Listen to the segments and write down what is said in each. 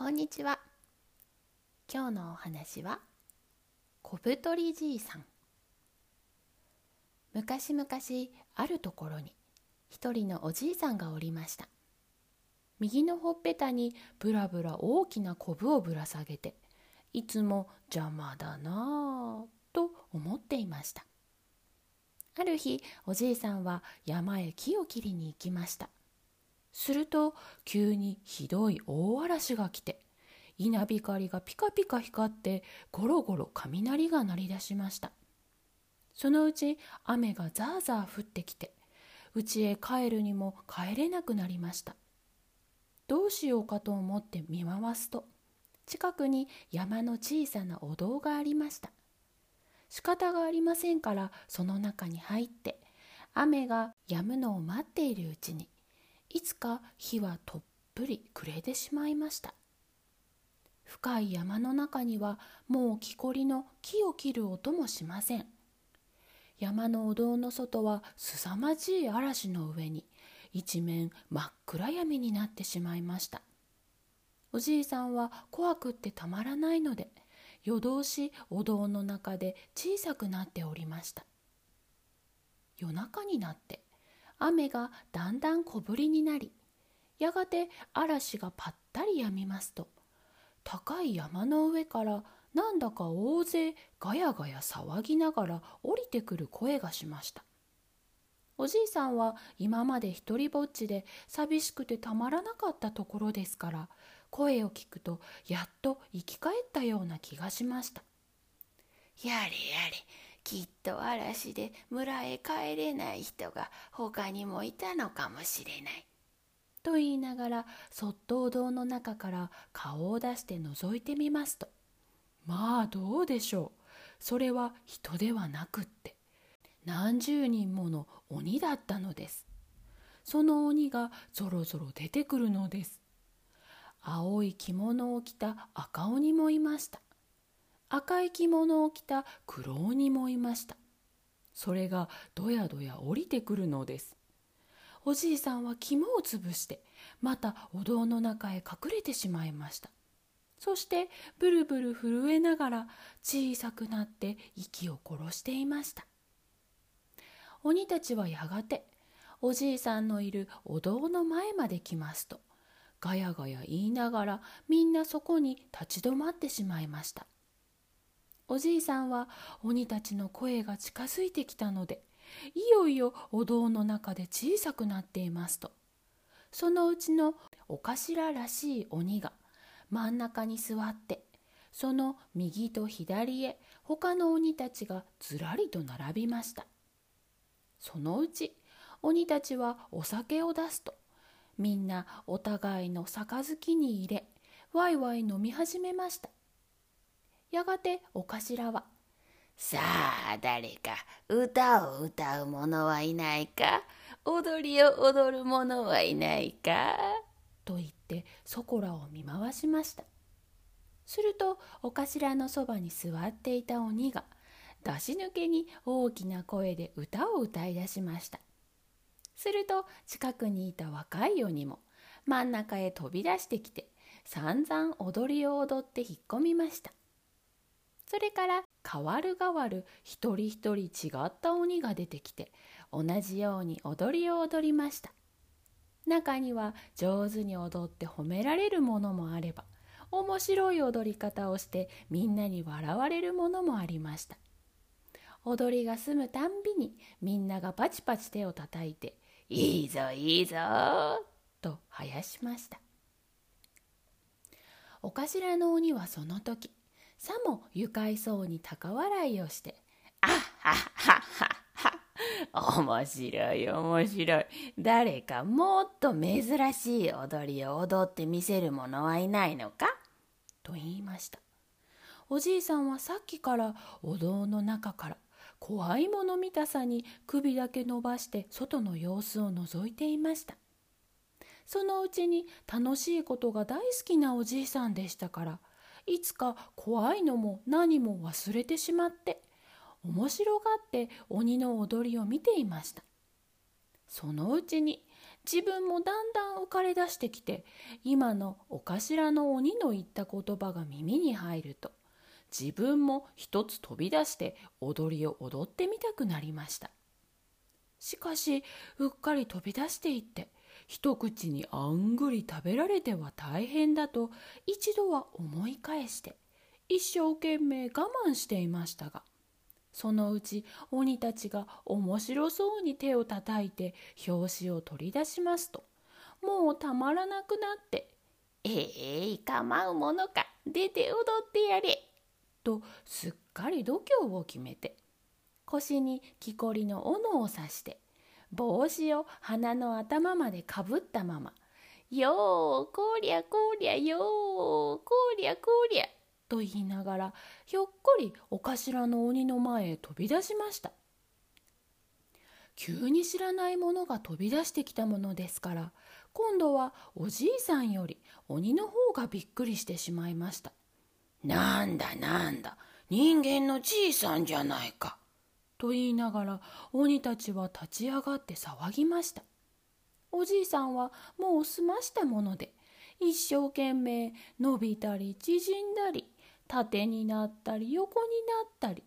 こんにちは。今日のお話は小太りじいさん。昔々あるところに一人のおじいさんがおりました。右のほっぺたにぶらぶら大きなこぶをぶら下げていつも邪魔だなぁと思っていました。ある日おじいさんは山へ木を切りに行きました。すると急にひどい大嵐が来て稲光がピカピカ光ってゴロゴロ雷が鳴り出しました。そのうち雨がザーザー降ってきて家へ帰るにも帰れなくなりました。どうしようかと思って見回すと近くに山の小さなお堂がありました。仕方がありませんからその中に入って雨が止むのを待っているうちにいつか火はとっぷり暮れてしまいました。深い山の中にはもう木こりの木を切る音もしません。山のお堂の外はすさまじい嵐の上に一面真っ暗闇になってしまいました。おじいさんは怖くってたまらないので夜通しお堂の中で小さくなっておりました。夜中になって雨がだんだん小降りになりやがて嵐がぱったりやみますと高い山の上からなんだか大勢ガヤガヤ騒ぎながら降りてくる声がしました。おじいさんは今まで一りぼっちで寂しくてたまらなかったところですから声を聞くとやっと生き返ったような気がしました。やれやれきっと嵐で村へ帰れない人が他にもいたのかもしれない。と言いながらそっとお堂の中から顔を出して覗いてみますと。まあどうでしょう。それは人ではなくって。何十人もの鬼だったのです。その鬼がぞろぞろ出てくるのです。青い着物を着た赤鬼もいました。赤い着物を着た黒鬼もいました。それがどやどや降りてくるのです。おじいさんは肝をつぶしてまたお堂の中へ隠れてしまいました。そしてブルブル震えながら小さくなって息を殺していました。鬼たちはやがておじいさんのいるお堂の前まで来ますとガヤガヤ言いながらみんなそこに立ち止まってしまいました。おじいさんは鬼たちの声が近づいてきたのでいよいよお堂の中で小さくなっていますと。そのうちのお頭らしい鬼が真ん中に座ってその右と左へ他の鬼たちがずらりと並びました。そのうち鬼たちはお酒を出すとみんなお互いの杯に入れワイワイ飲み始めました。やがてお頭は「さあ誰か歌を歌う者はいないか？踊りを踊る者はいないか」と言ってそこらを見回しました。するとお頭のそばに座っていた鬼が出し抜けに大きな声で歌を歌い出しました。すると近くにいた若い鬼も真ん中へ飛び出してきて散々踊りを踊って引っ込みました。それから変わる変わる一人一人違った鬼が出てきて同じように踊りを踊りました。中には上手に踊って褒められるものもあれば面白い踊り方をしてみんなに笑われるものもありました。踊りが済むたんびにみんながパチパチ手をたたいて「いいぞいいぞ」と生やしました。お頭の鬼はその時さも愉快そうに高笑いをして「あっはっはっはっは。面白い面白い。誰かもっと珍しい踊りを踊ってみせる者はいないのか?」と言いました。おじいさんはさっきからお堂の中から怖いもの見たさに首だけ伸ばして外の様子を覗いていました。そのうちに楽しいことが大好きなおじいさんでしたからいつか怖いのも何も忘れてしまって面白がって鬼の踊りを見ていました。そのうちに自分もだんだん浮かれ出してきて今のお頭の鬼の言った言葉が耳に入ると自分も一つ飛び出して踊りを踊ってみたくなりました。しかしうっかり飛び出していって一口にあんぐり食べられては大変だと一度は思い返して一生懸命我慢していましたがそのうち鬼たちが面白そうに手をたたいて表紙を取り出しますともうたまらなくなって「ええ構うものか出て踊ってやれ」とすっかり度胸を決めて腰に木こりの斧を刺して帽子を鼻の頭までかぶったまま「よーこりゃこりゃよーこりゃこりゃ」と言いながらひょっこりお頭の鬼の前へ飛び出しました。急に知らないものが飛び出してきたものですから今度はおじいさんより鬼の方がびっくりしてしまいました。なんだなんだ人間のじいさんじゃないか。と言いながら鬼たちは立ち上がって騒ぎました。おじいさんはもう済ましたもので一生懸命伸びたり縮んだり縦になったり横になったり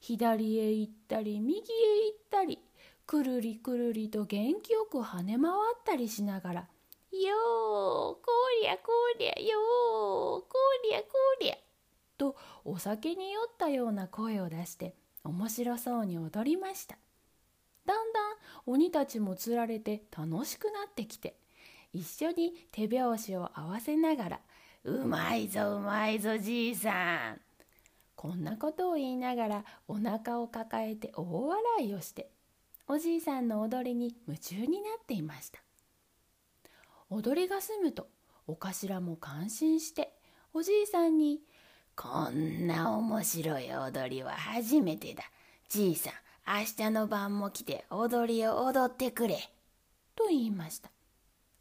左へ行ったり右へ行ったりくるりくるりと元気よく跳ね回ったりしながら「よーこりゃこりゃよーこりゃこりゃ」とお酒に酔ったような声を出して面白そうに踊りました。だんだん鬼たちもつられて楽しくなってきて一緒に手拍子を合わせながら「うまいぞうまいぞじいさん」こんなことを言いながらお腹を抱えて大笑いをしておじいさんの踊りに夢中になっていました。踊りが済むとお頭も感心しておじいさんにこんな面白い踊りは初めてだ。じいさん、明日の晩も来て踊りを踊ってくれ。と言いました。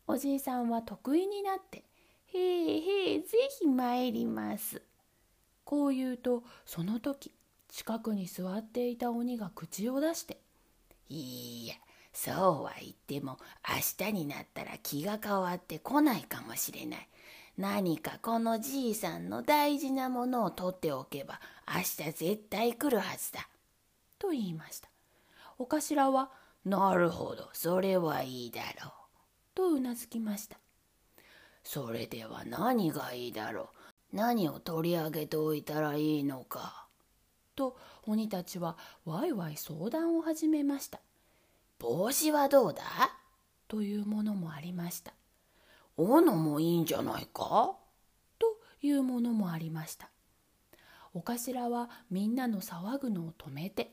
おじいさんは得意になって、へえへえ、ぜひ参ります。こう言うと、その時、近くに座っていた鬼が口を出して、いいや、そうは言っても明日になったら気が変わってこないかもしれない。何かこのじいさんの大事なものを取っておけば明日絶対来るはずだ。と言いました。お頭は、なるほど、それはいいだろう。とうなずきました。それでは何がいいだろう。何を取り上げておいたらいいのか。と鬼たちはわいわい相談を始めました。帽子はどうだ？というものもありました。斧もいいんじゃないか？というものもありました。お頭はみんなの騒ぐのを止めて、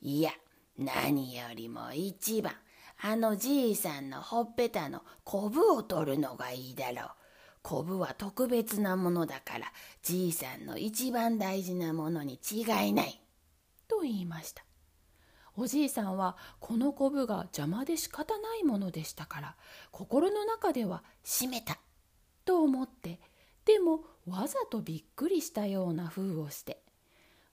いや、何よりも一番、あのじいさんのほっぺたのこぶを取るのがいいだろう。こぶは特別なものだから、じいさんの一番大事なものに違いない。と言いました。おじいさんはこのこぶが邪魔で仕方ないものでしたから心の中では閉めたと思ってでもわざとびっくりしたような風をして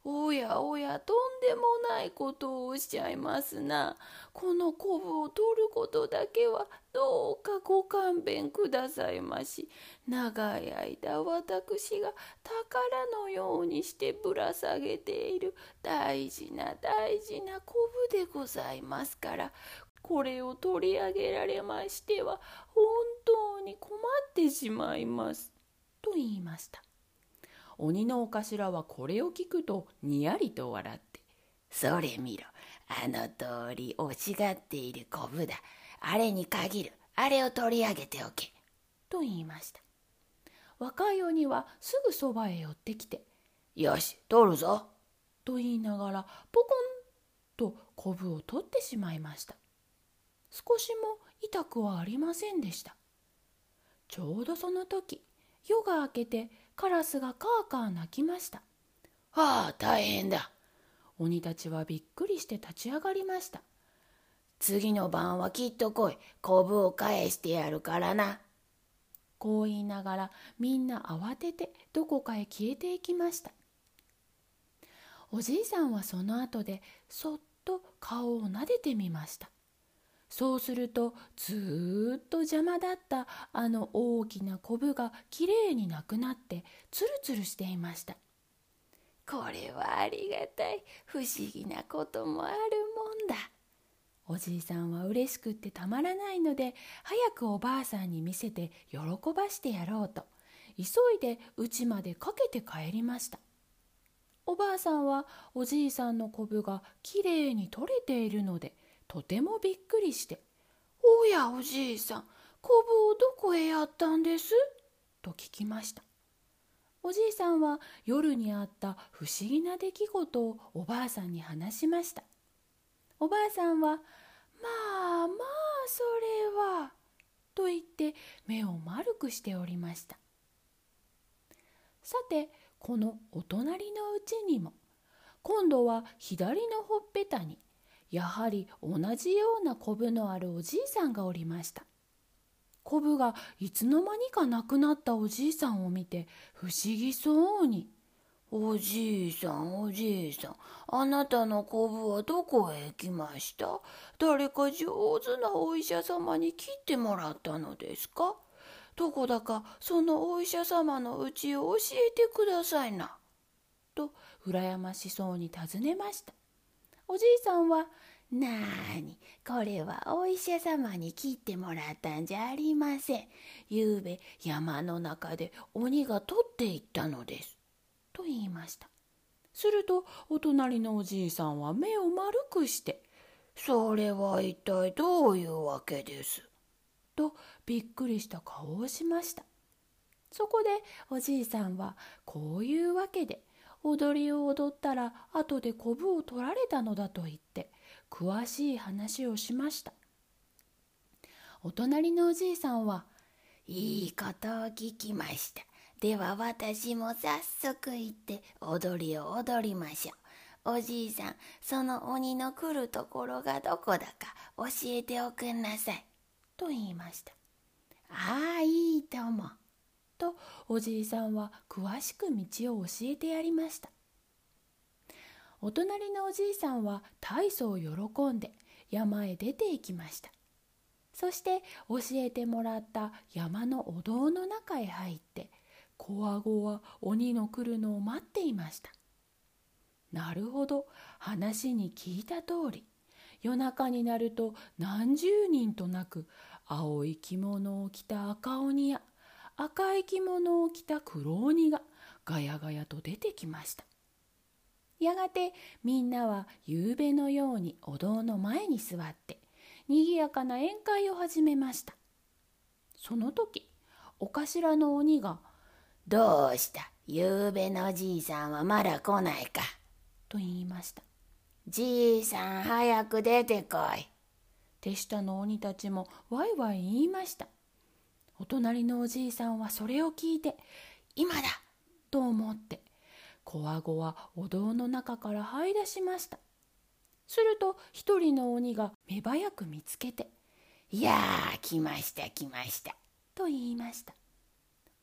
おやおやとんでもないことをおっしゃいますな。このコブを取ることだけはどうかご勘弁くださいまし。長い間私が宝のようにしてぶら下げている大事な大事なコブでございますから、これを取り上げられましては本当に困ってしまいます。と言いました。鬼のお頭はこれを聞くとにやりと笑って「それ見ろあの通り欲しがっているコブだ。あれに限る。あれを取り上げておけ」と言いました。若い鬼はすぐそばへ寄ってきて「よし取るぞ」と言いながらポコンとコブを取ってしまいました。少しも痛くはありませんでした。ちょうどその時夜が明けてカラスがカーカー鳴きました。はあ大変だ。鬼たちはびっくりして立ち上がりました。次の晩はきっと来い。コブを返してやるからな。こう言いながらみんな慌ててどこかへ消えていきました。おじいさんはその後でそっと顔を撫でてみましたそうするとずっと邪魔だったあの大きなコブがきれいになくなってツルツルしていました。これはありがたい。不思議なこともあるもんだ。おじいさんは嬉しくってたまらないので早くおばあさんに見せて喜ばしてやろうと。急いで家までかけて帰りました。おばあさんはおじいさんのコブがきれいに取れているのでとてもびっくりして「おやおじいさんコブをどこへやったんです?」と聞きました。おじいさんは夜にあった不思議な出来事をおばあさんに話しました。おばあさんは「まあまあそれは」と言って目を丸くしておりました。さてこのお隣のうちにも今度は左のほっぺたにやはり同じようなコブのあるおじいさんがおりました。コブがいつの間にか亡くなったおじいさんを見て不思議そうに「おじいさんおじいさんあなたのコブはどこへ行きました？誰か上手なお医者様に切ってもらったのですか？どこだかそのお医者様のうちを教えてくださいな」と羨ましそうに尋ねました。おじいさんは「なーにこれはお医者様に切ってもらったんじゃありません。ゆうべ山の中で鬼が取っていったのです」と言いましたするとお隣のおじいさんは目を丸くして「それは一体どういうわけです?」とびっくりした顔をしましたそこでおじいさんはこういうわけで踊りを踊ったら後でコブを取られたのだと言って詳しい話をしました。お隣のおじいさんは「いいことを聞きました。では私も早速行って踊りを踊りましょう。おじいさんその鬼の来るところがどこだか教えておくんなさい」と言いました。ああいいとも。とおじいさんは詳しく道を教えてやりました。お隣のおじいさんは大層喜んで山へ出て行きました。そして教えてもらった山のお堂の中へ入ってこわごわ鬼の来るのを待っていました。なるほど話に聞いた通り夜中になると何十人となく青い着物を着た赤鬼や赤い着物を着た黒鬼がガヤガヤと出てきました。やがてみんなは夕べのようにお堂の前に座ってにぎやかな宴会を始めました。その時お頭の鬼が「どうした？夕べのじいさんはまだ来ないか」と言いました「じいさん早く出てこい」手下の鬼たちもワイワイ言いました。お隣のおじいさんはそれを聞いて今だと思ってこわごわお堂の中から這い出しました。すると一人の鬼が目早く見つけて「いやー来ました来ました」と言いました。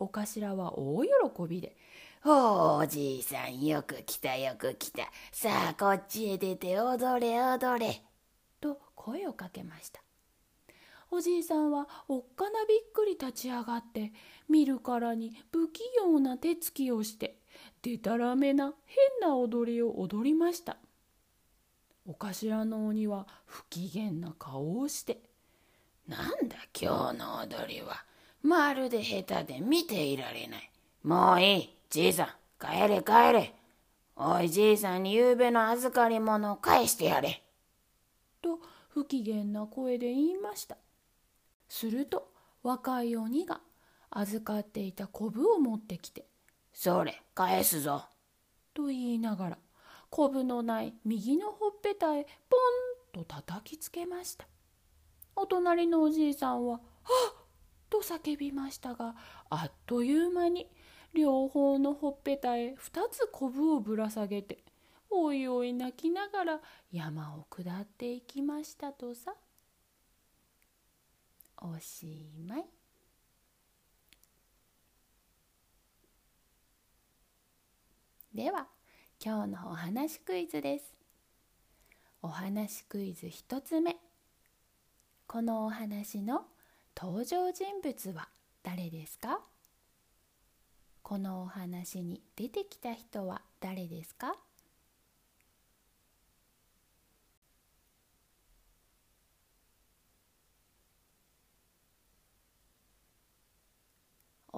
お頭は大喜びで「おおじいさんよく来たよく来た。さあこっちへ出て踊れ踊れ」と声をかけました。おじいさんはおっかなびっくり立ち上がって見るからに不器用な手つきをしてでたらめな変な踊りを踊りました。お頭の鬼は不機嫌な顔をして「なんだ今日の踊りは。まるで下手で見ていられない。もういいじいさん帰れ帰れ。おいじいさんにゆうべの預かり物を返してやれ」と不機嫌な声で言いました。すると若い鬼が預かっていたコブを持ってきて「それ返すぞ」と言いながらコブのない右のほっぺたへポンと叩きつけましたお隣のおじいさんは「はっ!」と叫びましたがあっという間に両方のほっぺたへ2つコブをぶら下げておいおい泣きながら山を下っていきましたとさおしまい。では今日のお話クイズです。お話クイズ1つ目。このお話の登場人物は誰ですか？このお話に出てきた人は誰ですか？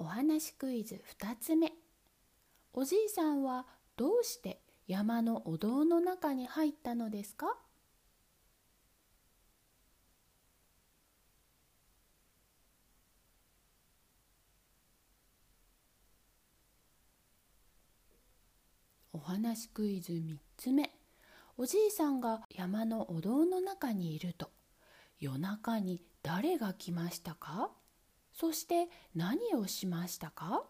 お話クイズ2つ目。おじいさんはどうして山のお堂の中に入ったのですか？お話クイズ3つ目。おじいさんが山のお堂の中にいると夜中に誰が来ましたか？そして何をしましたか？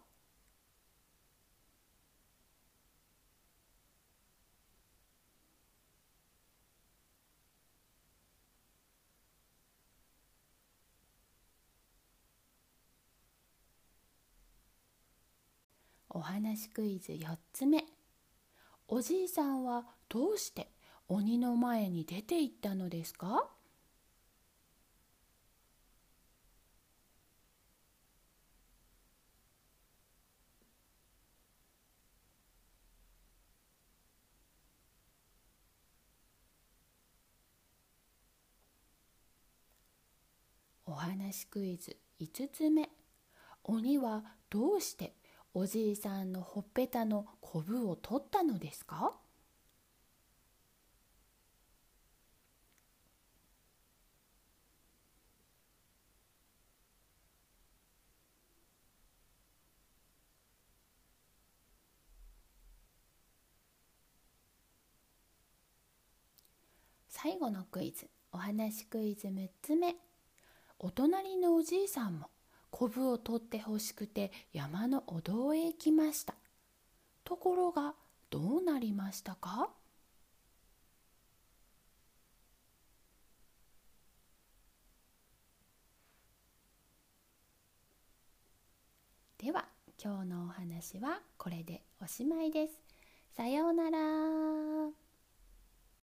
お話クイズ4つ目。おじいさんはどうして鬼の前に出て行ったのですか？お話クイズ。5つ目。鬼はどうしておじいさんのほっぺたのこぶを取ったのですか？最後のクイズ。お話クイズ6つ目。お隣のおじいさんもこぶを取ってほしくて山のお堂へ行きましたところがどうなりましたか？では今日のお話はこれでおしまいです。さようなら。